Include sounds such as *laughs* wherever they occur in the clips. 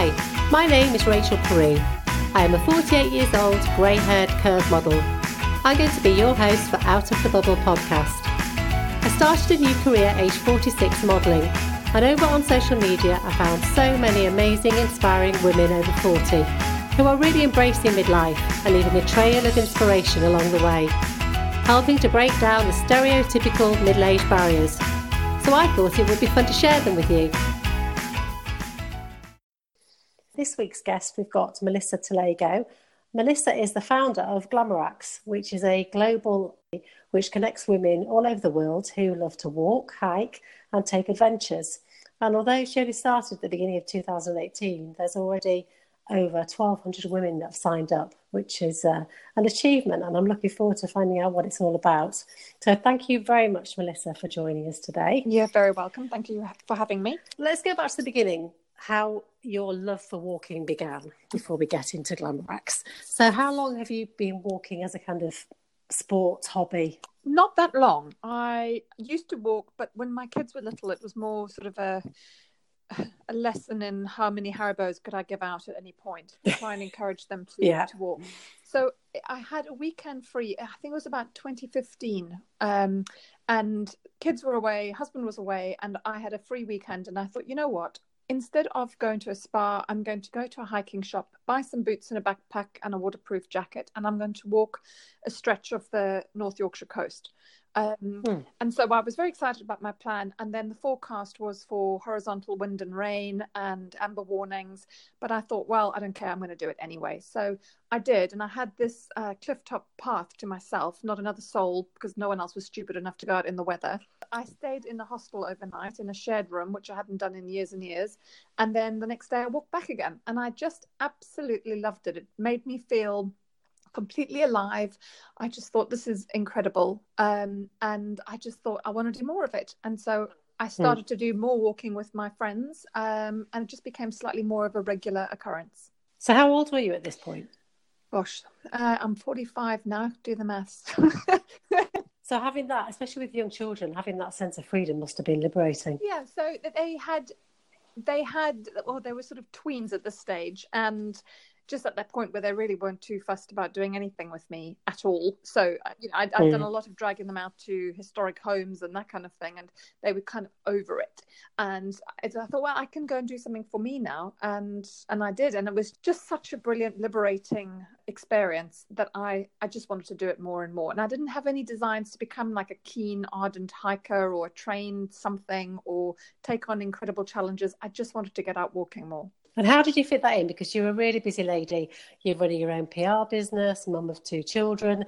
Hi, my name is Rachel Peru. I am a 48 years old, grey haired curve model. I'm going to be your host for Out of the Bubble podcast. I started a new career aged 46 modelling, and over on social media, I found so many amazing, inspiring women over 40 who are really embracing midlife and leaving a trail of inspiration along the way, helping to break down the stereotypical middle age barriers. So I thought it would be fun to share them with you. This week's guest, we've got Melissa Talago. Melissa is the founder of Glamoraks, which is a global which connects women all over the world who love to walk, hike, and take adventures. And although she only started at the beginning of 2018, there's already over 1,200 women that have signed up, which is uh, an achievement. And I'm looking forward to finding out what it's all about. So thank you very much, Melissa, for joining us today. You're very welcome. Thank you for having me. Let's go back to the beginning how your love for walking began before we get into Glamoraks. So, how long have you been walking as a kind of sport hobby? Not that long. I used to walk, but when my kids were little, it was more sort of a a lesson in how many Haribos could I give out at any point to try and *laughs* encourage them to, yeah. to walk. So I had a weekend free. I think it was about 2015, um, and kids were away, husband was away, and I had a free weekend. And I thought, you know what? Instead of going to a spa, I'm going to go to a hiking shop, buy some boots and a backpack and a waterproof jacket, and I'm going to walk a stretch of the North Yorkshire coast. Um, hmm. And so I was very excited about my plan. And then the forecast was for horizontal wind and rain and amber warnings. But I thought, well, I don't care. I'm going to do it anyway. So I did. And I had this uh, cliff top path to myself, not another soul, because no one else was stupid enough to go out in the weather. I stayed in the hostel overnight in a shared room, which I hadn't done in years and years. And then the next day I walked back again. And I just absolutely loved it. It made me feel completely alive. I just thought this is incredible. Um, and I just thought I want to do more of it. And so I hmm. started mm. to do more walking with my friends um, and it just became slightly more of a regular occurrence. So, how old were you at this point? Gosh, uh, I'm 45 now. Do the maths. *laughs* so, having that, especially with young children, having that sense of freedom must have been liberating. Yeah. So they had, they had, well, they were sort of tweens at this stage, and just at that point where they really weren't too fussed about doing anything with me at all. So, you know, I'd, I'd mm. done a lot of dragging them out to historic homes and that kind of thing, and they were kind of over it. And I, thought, well, I can go and do something for me now, and and I did, and it was just such a brilliant, liberating experience that I I just wanted to do it more and more. And I didn't have any designs to become like a keen, ardent hiker or train something or take on incredible challenges. I just wanted to get out walking more. And how did you fit that in? Because you're a really busy lady. You're running your own PR business, mum of two children.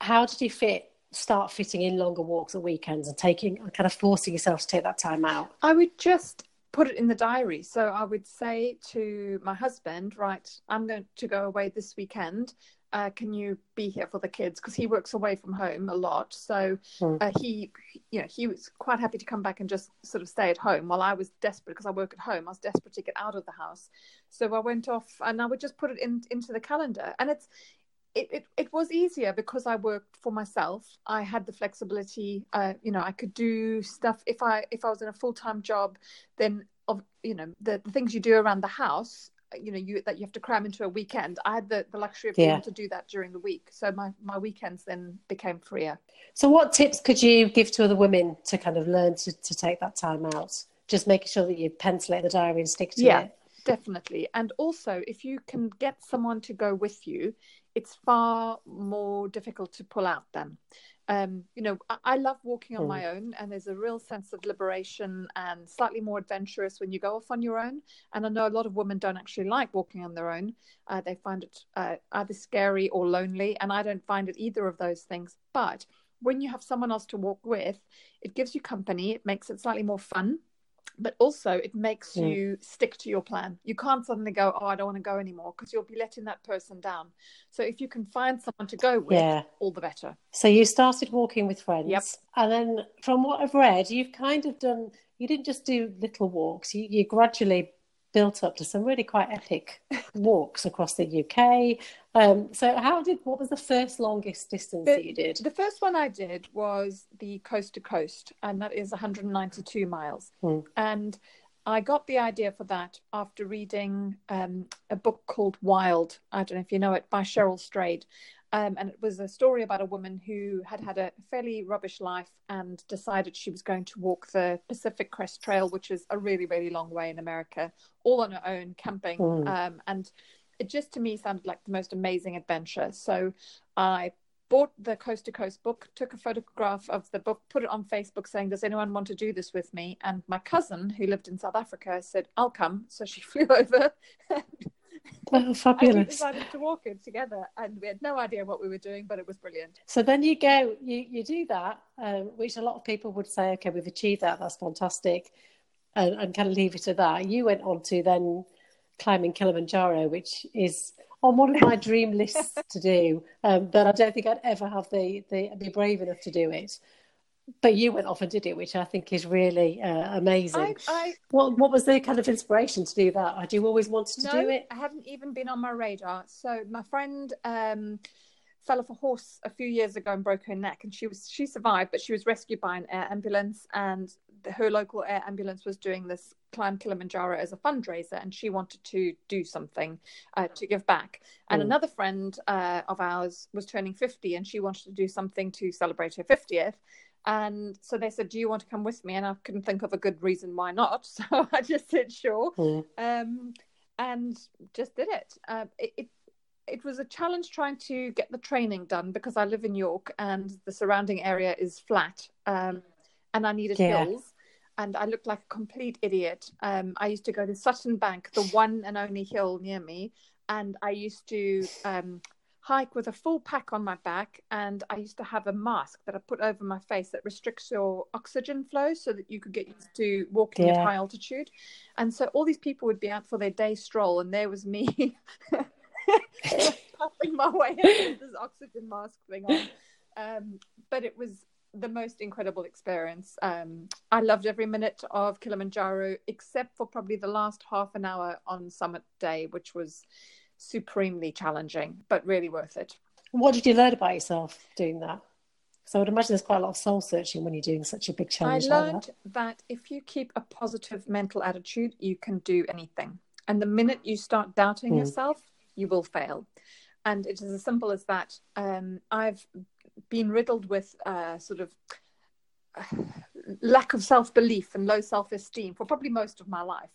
How did you fit start fitting in longer walks at weekends and taking kind of forcing yourself to take that time out? I would just put it in the diary. So I would say to my husband, right, I'm going to go away this weekend uh, can you be here for the kids because he works away from home a lot so hmm. uh, he you know he was quite happy to come back and just sort of stay at home while i was desperate because i work at home i was desperate to get out of the house so i went off and i would just put it in into the calendar and it's it, it, it was easier because I worked for myself. I had the flexibility. Uh, you know, I could do stuff if I if I was in a full time job. Then of you know the, the things you do around the house you know you that you have to cram into a weekend. I had the, the luxury of being yeah. able to do that during the week. So my my weekends then became freer. So what tips could you give to other women to kind of learn to, to take that time out? Just making sure that you pencil it in the diary and stick to yeah, it. definitely. And also if you can get someone to go with you it's far more difficult to pull out them um, you know, I, I love walking on mm. my own, and there's a real sense of liberation and slightly more adventurous when you go off on your own. And I know a lot of women don't actually like walking on their own; uh, they find it uh, either scary or lonely, and I don't find it either of those things. But when you have someone else to walk with, it gives you company. It makes it slightly more fun but also it makes yeah. you stick to your plan. You can't suddenly go, oh, I don't want to go anymore because you'll be letting that person down. So if you can find someone to go with, yeah. all the better. So you started walking with friends. Yep. And then from what I've read, you've kind of done, you didn't just do little walks, you, you gradually built up to some really quite epic walks across the UK. Um, so, how did what was the first longest distance the, that you did? The first one I did was the coast to coast, and that is 192 miles. Hmm. And I got the idea for that after reading um, a book called Wild. I don't know if you know it by Cheryl Strayed. Um, and it was a story about a woman who had had a fairly rubbish life and decided she was going to walk the Pacific Crest Trail, which is a really, really long way in America, all on her own, camping. Mm. Um, and it just to me sounded like the most amazing adventure. So I bought the coast to coast book, took a photograph of the book, put it on Facebook saying, Does anyone want to do this with me? And my cousin, who lived in South Africa, said, I'll come. So she *laughs* flew over. Oh, fabulous. we decided to walk it together and we had no idea what we were doing, but it was brilliant. So then you go, you, you do that, um, which a lot of people would say, okay, we've achieved that, that's fantastic, and, and kind of leave it at that. You went on to then climbing Kilimanjaro, which is on one of my dream lists to do, um, but I don't think I'd ever have the, the be brave enough to do it. But you went off and did it, which I think is really uh, amazing. I, I, what what was the kind of inspiration to do that? Had you always wanted to no, do it? I hadn't even been on my radar. So my friend um, fell off a horse a few years ago and broke her neck, and she was she survived, but she was rescued by an air ambulance, and the, her local air ambulance was doing this climb Kilimanjaro as a fundraiser, and she wanted to do something uh, to give back. And mm. another friend uh, of ours was turning 50, and she wanted to do something to celebrate her 50th. And so they said, "Do you want to come with me?" And I couldn't think of a good reason why not, *laughs* so I just said sure, mm. um, and just did it. Uh, it, it it was a challenge trying to get the training done because I live in York and the surrounding area is flat, um, and I needed yeah. hills and I looked like a complete idiot. Um, I used to go to Sutton Bank, the one and only hill near me, and I used to um, hike with a full pack on my back, and I used to have a mask that I put over my face that restricts your oxygen flow so that you could get used to walking yeah. at high altitude. And so all these people would be out for their day stroll, and there was me *laughs* puffing my way with this oxygen mask thing on. Um, but it was the most incredible experience. Um, I loved every minute of Kilimanjaro, except for probably the last half an hour on summit day, which was supremely challenging, but really worth it. What did you learn about yourself doing that? So I would imagine there's quite a lot of soul searching when you're doing such a big challenge. I learned like that. that if you keep a positive mental attitude, you can do anything. And the minute you start doubting mm. yourself, you will fail. And it is as simple as that. Um, I've been riddled with uh, sort of *sighs* lack of self belief and low self esteem for probably most of my life.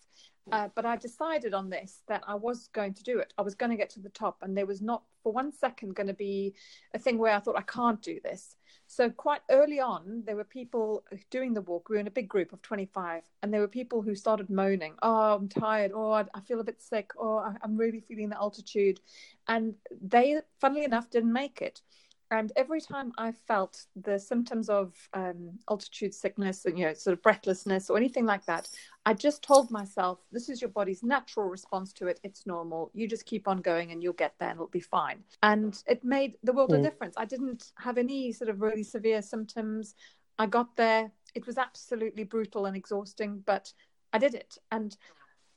Uh, but I decided on this that I was going to do it. I was going to get to the top, and there was not for one second going to be a thing where I thought I can't do this. So quite early on, there were people doing the walk. We were in a big group of 25, and there were people who started moaning, "Oh, I'm tired. Oh, I, I feel a bit sick. Oh, I, I'm really feeling the altitude," and they, funnily enough, didn't make it and every time I felt the symptoms of um, altitude sickness and you know sort of breathlessness or anything like that, I just told myself, "This is your body's natural response to it. It's normal. You just keep on going, and you'll get there, and it'll be fine." And it made the world mm. a difference. I didn't have any sort of really severe symptoms. I got there. It was absolutely brutal and exhausting, but I did it. And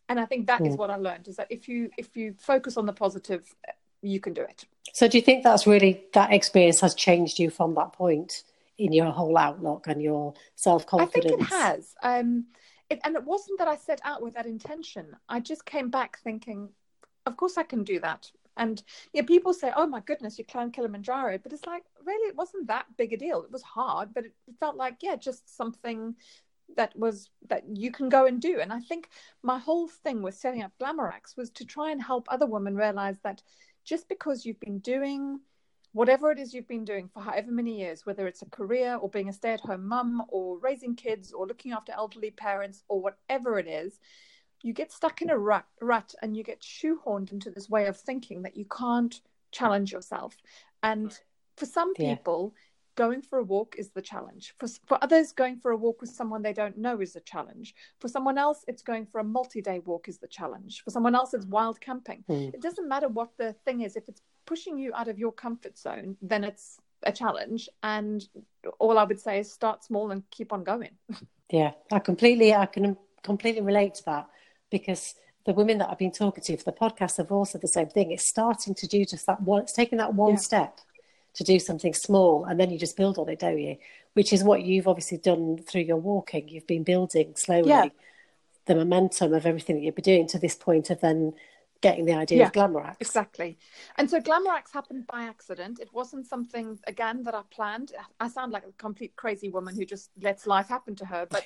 and I think that mm. is what I learned is that if you if you focus on the positive, you can do it. So, do you think that's really that experience has changed you from that point in your whole outlook and your self confidence? I think it has. Um, it, and it wasn't that I set out with that intention. I just came back thinking, of course I can do that. And yeah, people say, "Oh my goodness, you climbed Kilimanjaro," but it's like really, it wasn't that big a deal. It was hard, but it felt like yeah, just something that was that you can go and do. And I think my whole thing with setting up Glamoraks was to try and help other women realize that just because you've been doing whatever it is you've been doing for however many years, whether it's a career or being a stay at home mum or raising kids or looking after elderly parents or whatever it is, you get stuck in a rut, rut and you get shoehorned into this way of thinking that you can't challenge yourself. And for some people, yeah going for a walk is the challenge. For, for others, going for a walk with someone they don't know is a challenge. For someone else, it's going for a multi day walk is the challenge. For someone else, it's wild camping. Mm. It doesn't matter what the thing is. If it's pushing you out of your comfort zone, then it's a challenge. And all I would say is start small and keep on going. *laughs* yeah, I completely, I can completely relate to that because the women that I've been talking to for the podcast have also the same thing. It's starting to do just that one, it's taking that one yeah. step to do something small and then you just build on it, don't you? Which is what you've obviously done through your walking. You've been building slowly. Yeah. the momentum of everything that you'd be doing to this point of then getting the idea yeah, of Glamoraks. Exactly. And so Glamoraks happened by accident. It wasn't something, again, that I planned. I sound like a complete crazy woman who just lets life happen to her, but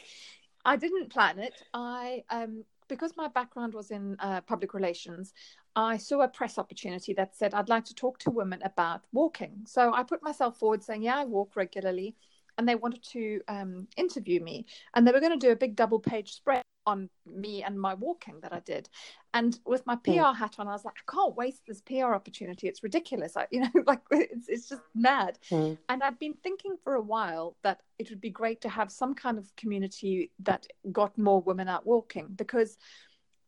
I didn't plan it. I, um, because my background was in uh, public relations, I saw a press opportunity that said I'd like to talk to women about walking. So I put myself forward saying, Yeah, I walk regularly. And they wanted to um, interview me. And they were going to do a big double page spread on me and my walking that I did. And with my PR mm. hat on, I was like, I can't waste this PR opportunity. It's ridiculous. I, *laughs* you know, like it's, it's just mad. Mm. And I've been thinking for a while that it would be great to have some kind of community that got more women out walking because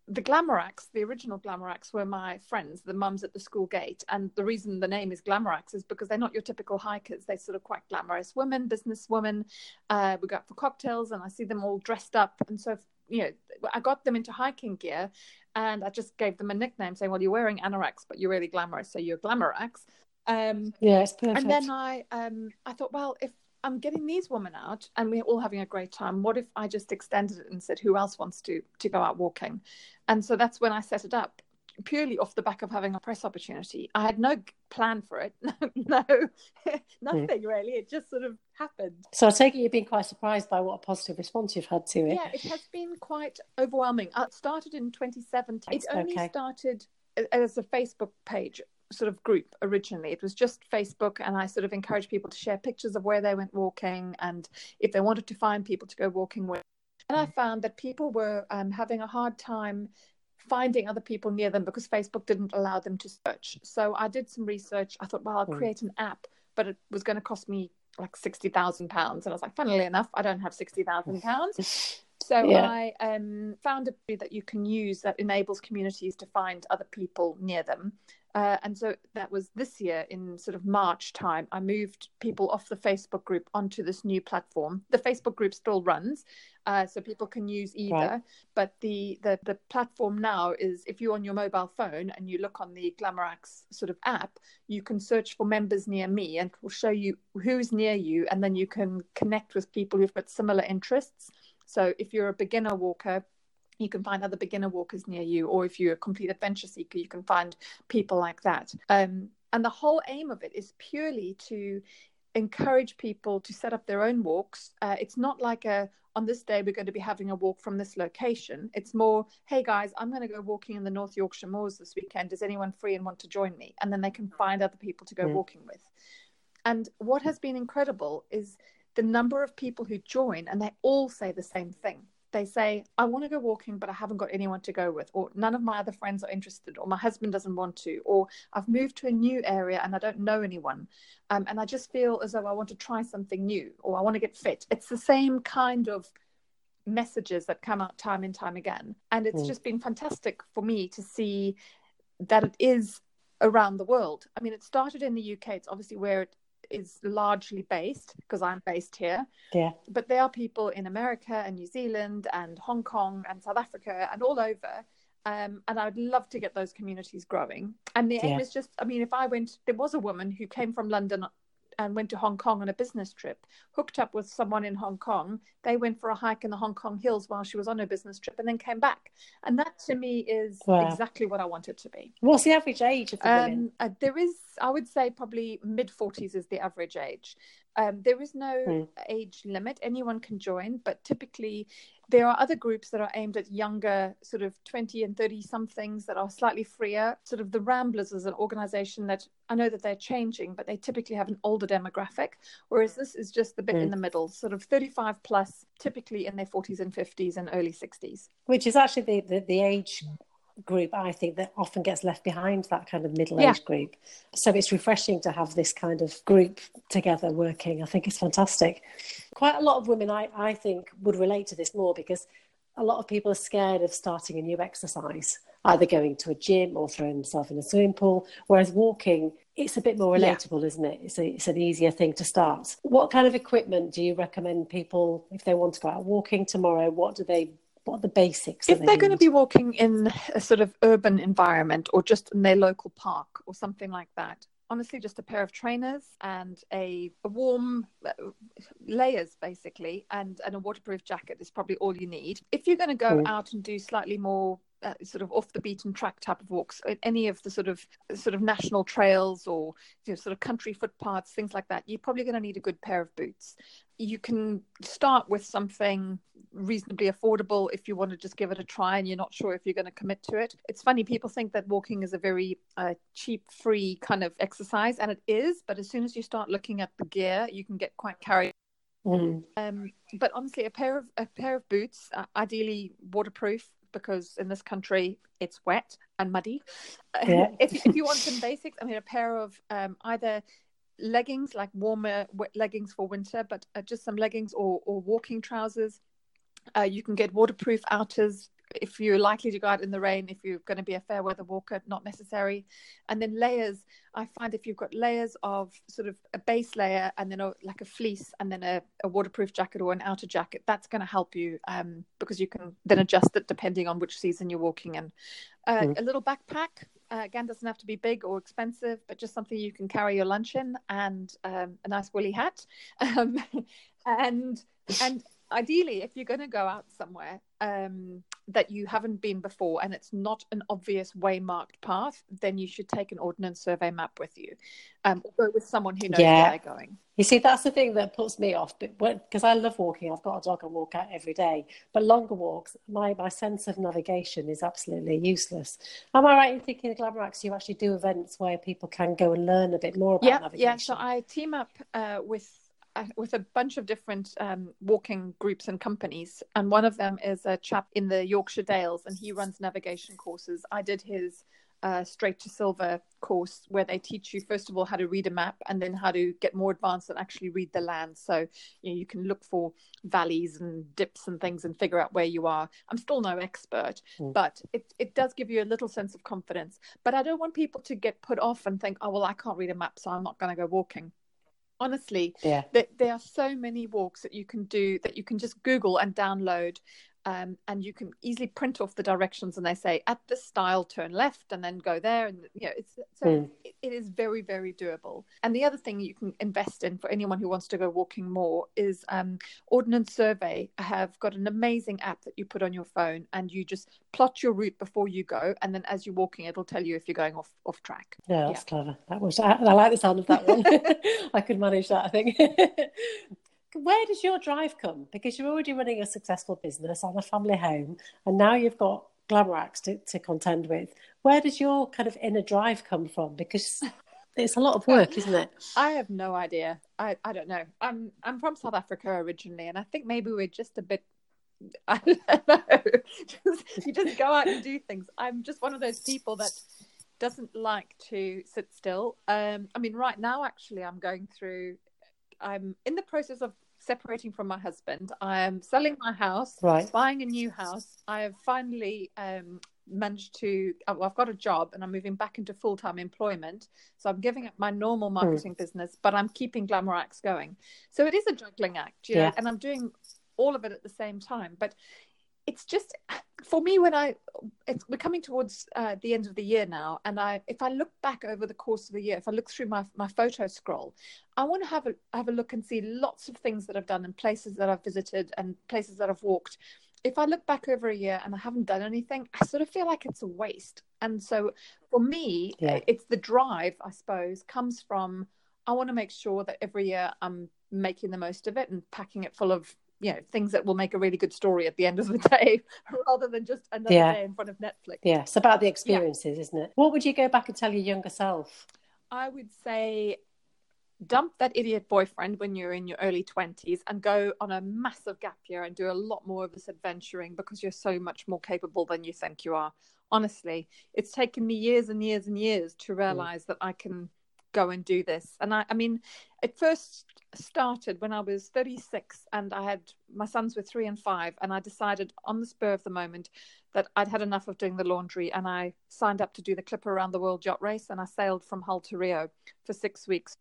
the Glamoraks, the original Glamoraks, were my friends, the mums at the school gate. And the reason the name is Glamoraks is because they're not your typical hikers. They're sort of quite glamorous women, business women. Uh, we go out for cocktails and I see them all dressed up. And so you know, I got them into hiking gear and I just gave them a nickname saying, well, you're wearing anoraks, but you're really glamorous. So you're Glamoraks. Um, yeah, it's perfect. And then I, um, I thought, well, if I'm getting these women out and we're all having a great time, what if I just extended it and said, who else wants to, to go out walking? And so that's when I set it up purely off the back of having a press opportunity. I had no plan for it. *laughs* no, *laughs* nothing mm. really. It just sort of happened. So I take it you've been quite surprised by what a positive response you've had to it. Yeah, it has been quite overwhelming. It started in 2017. It only okay. started as a Facebook page sort of group originally. It was just Facebook, and I sort of encouraged people to share pictures of where they went walking and if they wanted to find people to go walking with. And I mm. found that people were um, having a hard time finding other people near them because Facebook didn't allow them to search. So I did some research. I thought, well, I'll hmm. create an app, but it was going to cost me like sixty thousand pounds. And I was like, funnily enough, I don't have sixty thousand pounds. *laughs* So yeah. I um, found a that you can use that enables communities to find other people near them. Uh, and so that was this year in sort of March time. I moved people off the Facebook group onto this new platform. The Facebook group still runs, uh, so people can use either. Right. But the, the the platform now is if you're on your mobile phone and you look on the Glamoraks sort of app, you can search for members near me, and it will show you who's near you, and then you can connect with people who've got similar interests. So if you're a beginner walker, you can find other beginner walkers near you, or if you're a complete adventure seeker, you can find people like that. Um, and the whole aim of it is purely to encourage people to set up their own walks. Uh, it's not like a on this day we're going to be having a walk from this location. It's more, hey guys, I'm going to go walking in the North Yorkshire Moors this weekend. Is anyone free and want to join me? And then they can find other people to go mm. walking with. And what has been incredible is the number of people who join, and they all say the same thing they say, I want to go walking, but I haven't got anyone to go with, or none of my other friends are interested, or my husband doesn't want to, or I've moved to a new area and I don't know anyone. Um, and I just feel as though I want to try something new, or I want to get fit. It's the same kind of messages that come out time and time again. And it's mm. just been fantastic for me to see that it is around the world. I mean, it started in the UK, it's obviously where it is largely based because I'm based here. Yeah. But there are people in America and New Zealand and Hong Kong and South Africa and all over. Um, and I would love to get those communities growing. And the aim yeah. is just, I mean, if I went, there was a woman who came from London and went to Hong Kong on a business trip, hooked up with someone in Hong Kong. They went for a hike in the Hong Kong hills while she was on her business trip and then came back. And that to me is wow. exactly what I want it to be. What's the average age of the um, women? Uh, there is, I would say, probably mid 40s is the average age. Um, there is no hmm. age limit. Anyone can join, but typically there are other groups that are aimed at younger, sort of 20 and 30 somethings that are slightly freer. Sort of the Ramblers is an organization that I know that they're changing, but they typically have an older demographic, whereas this is just the bit mm. in the middle, sort of 35 plus, typically in their 40s and 50s and early 60s. Which is actually the, the, the age group I think that often gets left behind that kind of middle aged yeah. group. So it's refreshing to have this kind of group together working. I think it's fantastic. Quite a lot of women I, I think would relate to this more because a lot of people are scared of starting a new exercise, either going to a gym or throwing themselves in a swimming pool. Whereas walking, it's a bit more relatable, yeah. isn't it? It's, a, it's an easier thing to start. What kind of equipment do you recommend people, if they want to go out walking tomorrow, what do they what are the basics? If they are going to be walking in a sort of urban environment or just in their local park or something like that, honestly just a pair of trainers and a, a, warm uh, layers basically and and a waterproof jacket is probably all you need if you're going to go mm. out and do slightly more uh, sort of off the beaten track type of walks any of the sort of sort of national trails or you know, sort of country footpaths things like that you're probably going to need a good pair of boots you can start with something reasonably affordable if you want to just give it a try and you're not sure if you're going to commit to it. It's funny, people think that walking is a very uh, cheap, free kind of exercise, and it is, but as soon as you start looking at the gear, you can get quite carried. Mm. Um, but honestly, a pair of a pair of boots, uh, ideally waterproof, because in this country it's wet and muddy. *laughs* Yeah. if, if you want some basics, I mean, a pair of um, either leggings, like warmer leggings for winter, but uh, just some leggings or, or walking trousers. Uh, you can get waterproof outers if you're likely to go out in the rain, if you're going to be a fair weather walker, not necessary. And then layers, I find if you've got layers of sort of a base layer and then a, like a fleece and then a, a, waterproof jacket or an outer jacket, that's going to help you um, because you can then adjust it depending on which season you're walking in. Uh, mm. A little backpack, uh, again doesn't have to be big or expensive but just something you can carry your lunch in and um, a nice woolly hat *laughs* um, and and ideally if you're going to go out somewhere um, that you haven't been before and it's not an obvious way marked path then you should take an ordnance survey map with you um, or go with someone who knows yeah. where they're going. You see that's the thing that puts me off but because i love walking i've got a dog i walk out every day but longer walks my, my sense of navigation is absolutely useless. Am i right in thinking the Glamoraks you actually do events where people can go and learn a bit more about yeah, navigation yeah so i team up uh, with with a bunch of different um, walking groups and companies, and one of them is a chap in the Yorkshire Dales, and he runs navigation courses. I did his uh, straight to silver course where they teach you first of all how to read a map and then how to get more advanced and actually read the land. So you, know, you can look for valleys and dips and things and figure out where you are. I'm still no expert mm. but it, it does give you a little sense of confidence. But i don't want people to get put off and think oh well i can't read a map so i'm not going to go walking honestly yeah. there, there are so many walks that you can do that you can just google and download um, and you can easily print off the directions and they say at this style turn left and then go there. And you know it's so mm. it, it is very very doable. And the other thing you can invest in for anyone who wants to go walking more is um, ordnance survey. Have got an amazing app that you put on your phone and you just plot your route before you go. And then as you're walking it'll tell you if you're going off off track. Yeah that's yeah. clever. That was I, I like the sound of that one. *laughs* I could manage that i think *laughs* where does your drive come? Because you're already running a successful business and a family home, and now you've got Glamoraks to, to contend with. Where does your kind of inner drive come from? Because *laughs* it's a lot of work, isn't it? I have no idea. I, I don't know. I'm I'm from South Africa originally, and I think maybe we're just a bit. *laughs* I don't know. *laughs* just, you just go out and do things. I'm just one of those people that doesn't like to sit still. Um, I mean, right now, actually, I'm going through. I'm in the process of separating from my husband. I am selling my house, right. buying a new house. I have finally um, managed to. Well, I've got a job and I'm moving back into full time employment. So I'm giving up my normal hmm. marketing mm. business, but I'm keeping Glamoraks going. So it is a juggling act, yeah. Know, and I'm doing all of it at the same time. But it's just for me when I it's we're coming towards uh, the end of the year now, and I if I look back over the course of the year, if I look through my my photo scroll, I want to have a have a look and see lots of things that I've done and places that I've visited and places that I've walked. If I look back over a year and I haven't done anything, I sort of feel like it's a waste. And so for me, yeah. it's the drive, I suppose, comes from I want to make sure that every year I'm making the most of it and packing it full of you know things that will make a really good story at the end of the *laughs* day rather than just another yeah. day in front of netflix yeah it's about the experiences yeah. isn't it what would you go back and tell your younger self i would say dump that idiot boyfriend when you're in your early 20s and go on a massive gap year and do a lot more of this adventuring because you're so much more capable than you think you are honestly it's taken me years and years and years to mm. realize mm. that i can go and do this. And I, I mean, it first started when I was 36 and I had my sons were three and five. And I decided on the spur of the moment that I'd had enough of doing the laundry. And I signed up to do the Clipper Around the World yacht race. And I sailed from Hull to Rio for six weeks,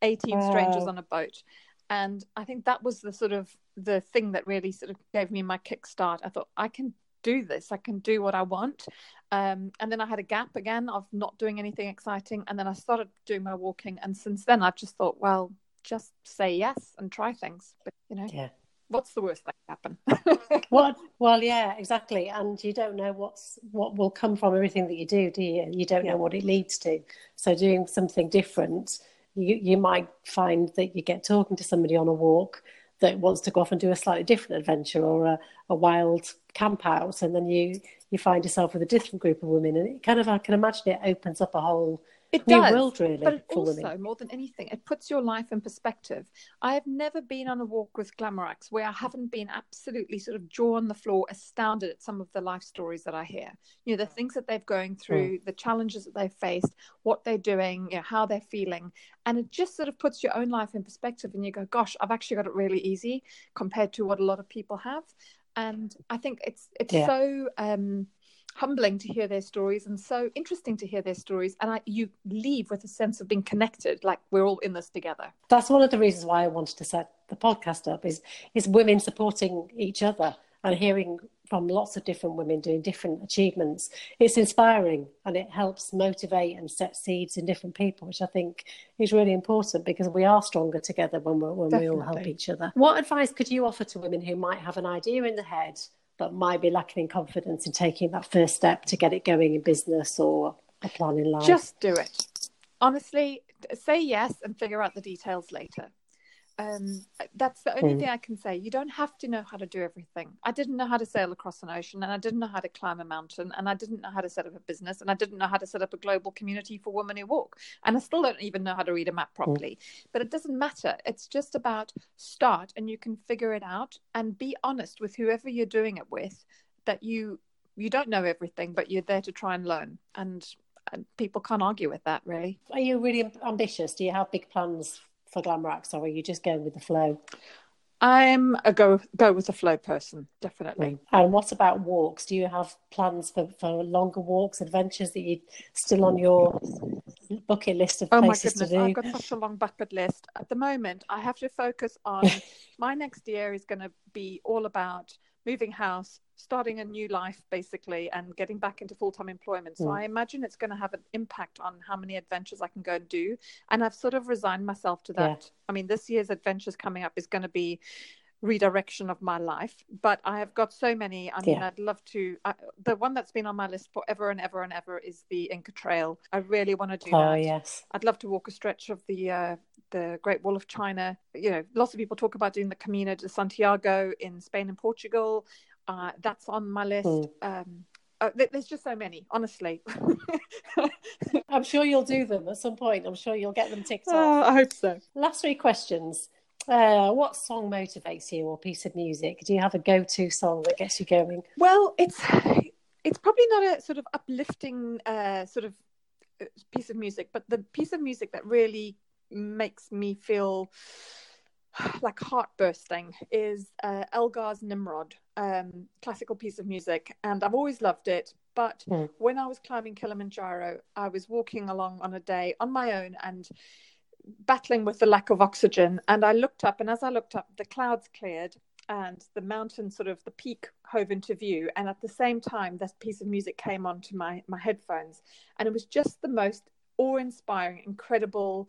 18 wow. strangers on a boat. And I think that was the sort of the thing that really sort of gave me my kickstart. I thought I can do this. I can do what I want. Um, and then I had a gap again of not doing anything exciting. And then I started doing my walking. And since then, I've just thought, well, just say yes and try things. But, you know, yeah. what's the worst that can happen? *laughs* what? Well, yeah, exactly. And you don't know what's what will come from everything that you do, do you? You don't yeah. know what it leads to. So doing something different, you you might find that you get talking to somebody on a walk that wants to go off and do a slightly different adventure or a, a wild camp out, and then you you find yourself with a different group of women, and it kind of I can imagine it opens up a whole it does, world really. But it also, more than anything, it puts your life in perspective. I have never been on a walk with Glamoraks where I haven't been absolutely sort of jaw on the floor, astounded at some of the life stories that I hear. You know, the things that they're going through, mm. the challenges that they've faced, what they're doing, you know, how they're feeling. And it just sort of puts your own life in perspective and you go, gosh, I've actually got it really easy compared to what a lot of people have. And I think it's it's yeah. so um humbling to hear their stories and so interesting to hear their stories. And I, you leave with a sense of being connected like we're all in this together. That's one of the reasons why i wanted to set the podcast up is is women supporting each other and hearing from lots of different women doing different achievements. It's inspiring and it helps motivate and set seeds in different people which i think is really important because we are stronger together when, we when we all help each other. What advice could you offer to women who might have an idea in the head but might be lacking in confidence in taking that first step to get it going in business or a plan in life? Just do it. Honestly, say yes and figure out the details later um, that's the only mm. thing I can say. You don't have to know how to do everything. I didn't know how to sail across an ocean, and I didn't know how to climb a mountain, and I didn't know how to set up a business, and I didn't know how to set up a global community for women who walk, and I still don't even know how to read a map hmm. properly. Mm. But it doesn't matter. It's just about start, and you can figure it out, and be honest with whoever you're doing it with that you you don't know everything, but you're there to try and learn, and, and people can't argue with that, really. Are you really ambitious? Do you have big plans for Glamoraks, or are you just going with the flow? I'm a go go with the flow person, definitely. And what about walks? Do you have plans for, for longer walks, adventures that you still on your bucket list of oh places my goodness, I've got such a long bucket list. At the moment, I have to focus on *laughs* my next year is going to be all about moving house, starting a new life basically and getting back into full-time employment so mm. i imagine it's going to have an impact on how many adventures i can go and do and i've sort of resigned myself to that yeah. i mean this year's adventures coming up is going to be redirection of my life but i have got so many i mean yeah. i'd love to I, the one that's been on my list forever and ever and ever is the inca trail i really want to do oh, that Oh yes i'd love to walk a stretch of the uh, the Great Wall of China. You know, lots of people talk about doing the Camino de Santiago in Spain and Portugal. Uh, that's on my list. Mm. Um, uh, there's just so many, honestly. *laughs* I'm sure you'll do them at some point. I'm sure you'll get them ticked oh, off. I hope so. Last three questions. Uh, what song motivates you or piece of music? Do you have a go-to song that gets you going? Well, it's it's probably not a sort of uplifting uh, sort of uh, piece of music, but the piece of music that really makes me feel *sighs* like heart bursting is uh, Elgar's Nimrod, um, classical piece of music, and I've always loved it. But mm. when I was climbing Kilimanjaro, I was walking along on a day on my own and battling with the lack of oxygen. And I looked up, and as I looked up, the clouds cleared and the mountain, sort of the peak, hove into view. And at the same time, this piece of music came onto my my headphones, and it was just the most awe-inspiring, incredible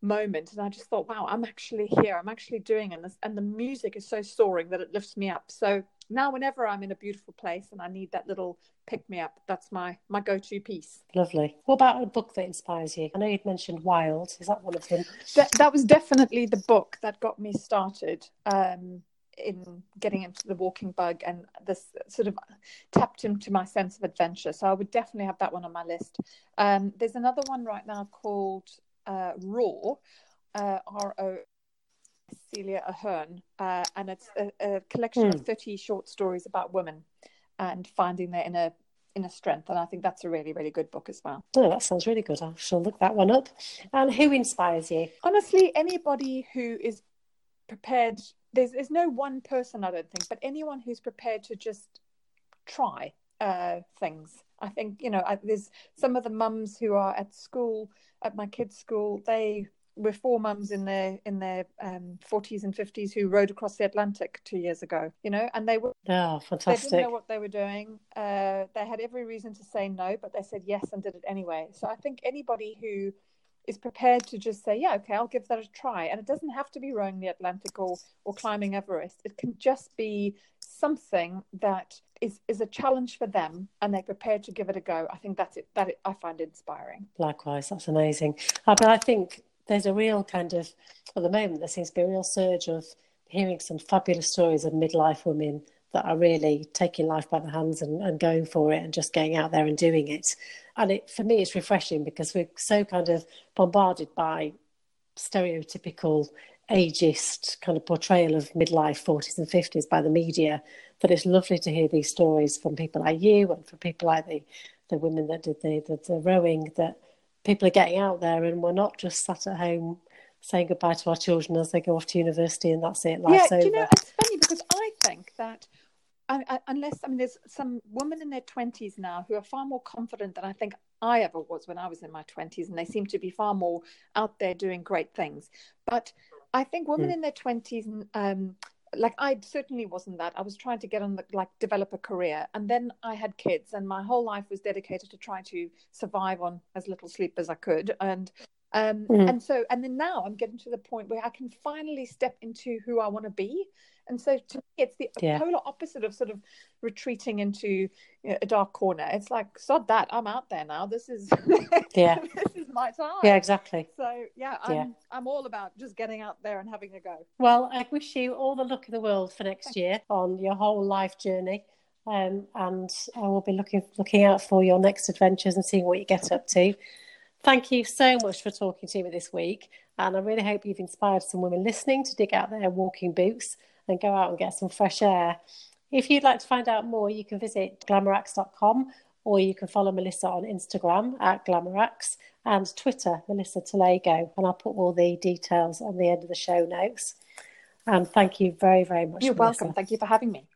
moment and i just thought wow i'm actually here. I'm actually doing and this and the music is so soaring that it lifts me up. So now whenever i'm in a beautiful place and i need that little pick me up that's my my go-to piece. Lovely. What about a book that inspires you? I know you'd mentioned wild. Is that one of them? That, that was definitely the book that got me started um in getting into the walking bug and this sort of tapped into my sense of adventure. So I would definitely have that one on my list. Um, there's another one right now called uh, Roar, uh, R O Celia Ahern, uh, and it's a, a collection mm. of hmm. 30 short stories about women and finding their inner inner strength. And I think that's a really, really good book as well. Oh, that sounds really good. I shall look that one up. And who inspires you? Honestly, anybody who is prepared. There's there's no one person I don't think, but anyone who's prepared to just try uh, things. I think you know I, there's some of the mums who are at school at my kids' school. They we're four mums in their in their um, 40s and 50s who rode across the Atlantic two years ago. You know, and they were oh fantastic. They didn't know what they were doing. Uh, they had every reason to say no, but they said yes and did it anyway. So I think anybody who is prepared to just say, yeah, okay, I'll give that a try. And it doesn't have to be rowing the Atlantic or, or climbing Everest. It can just be something that is, is a challenge for them and they're prepared to give it a go. I think that's it. That it, I find inspiring. Likewise, that's amazing. But I think there's a real kind of, at the moment, there seems to be a real surge of hearing some fabulous stories of midlife women that are really taking life by the hands and, and going for it and just getting out there and doing it. And it for me, it's refreshing because we're so kind of bombarded by stereotypical ageist kind of portrayal of midlife 40s and 50s by the media that it's lovely to hear these stories from people like you and from people like the, the women that did the, the, the rowing that people are getting out there and we're not just sat at home saying goodbye to our children as they go off to university and that's it life's yeah, over. you know it's funny because i think that I, I, unless I mean, there's some women in their twenties now who are far more confident than I think I ever was when I was in my twenties, and they seem to be far more out there doing great things. But I think women mm. in their twenties, um, like I certainly wasn't that. I was trying to get on the like develop a career, and then I had kids, and my whole life was dedicated to trying to survive on as little sleep as I could, and um, mm. and so and then now I'm getting to the point where I can finally step into who I want to be and so to me, it's the yeah. polar opposite of sort of retreating into you know, a dark corner. It's like, sod that, I'm out there now. This is *laughs* yeah, this is my time. Yeah, exactly. So yeah, I'm yeah. I'm all about just getting out there and having a go. Well, I wish you all the luck in the world for next year on your whole life journey. Um, and I will be looking looking out for your next adventures and seeing what you get up to. Thank you so much for talking to me this week, and I really hope you've inspired some women listening to dig out their walking boots and go out and get some fresh air. If you'd like to find out more, you can visit glamoraks.com or you can follow Melissa on Instagram at glamoraks and Twitter, Melissa Talago. And I'll put all the details on the end of the show notes. And thank you very, very much. You're Melissa. welcome. Thank you for having me.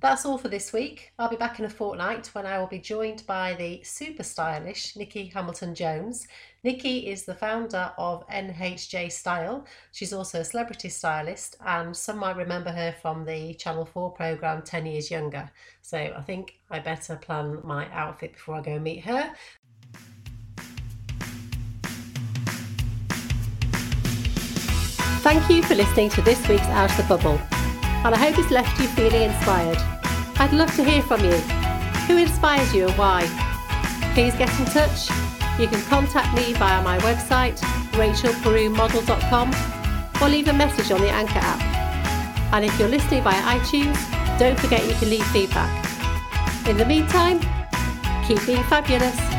That's all for this week. I'll be back in a fortnight when I will be joined by the super stylish Nicky Hambleton Jones. Nicky is the founder of NHJ Style. She's also a celebrity stylist, and some might remember her from the Channel 4 programme 10 Years Younger. So I think I better plan my outfit before I go meet her. Thank you for listening to this week's Out of the Bubble and I hope it's left you feeling inspired. I'd love to hear from you. Who inspires you and why? Please get in touch. You can contact me via my website, rachelperumodel.com, or leave a message on the Anchor app. And if you're listening via iTunes, don't forget you can leave feedback. In the meantime, keep being fabulous.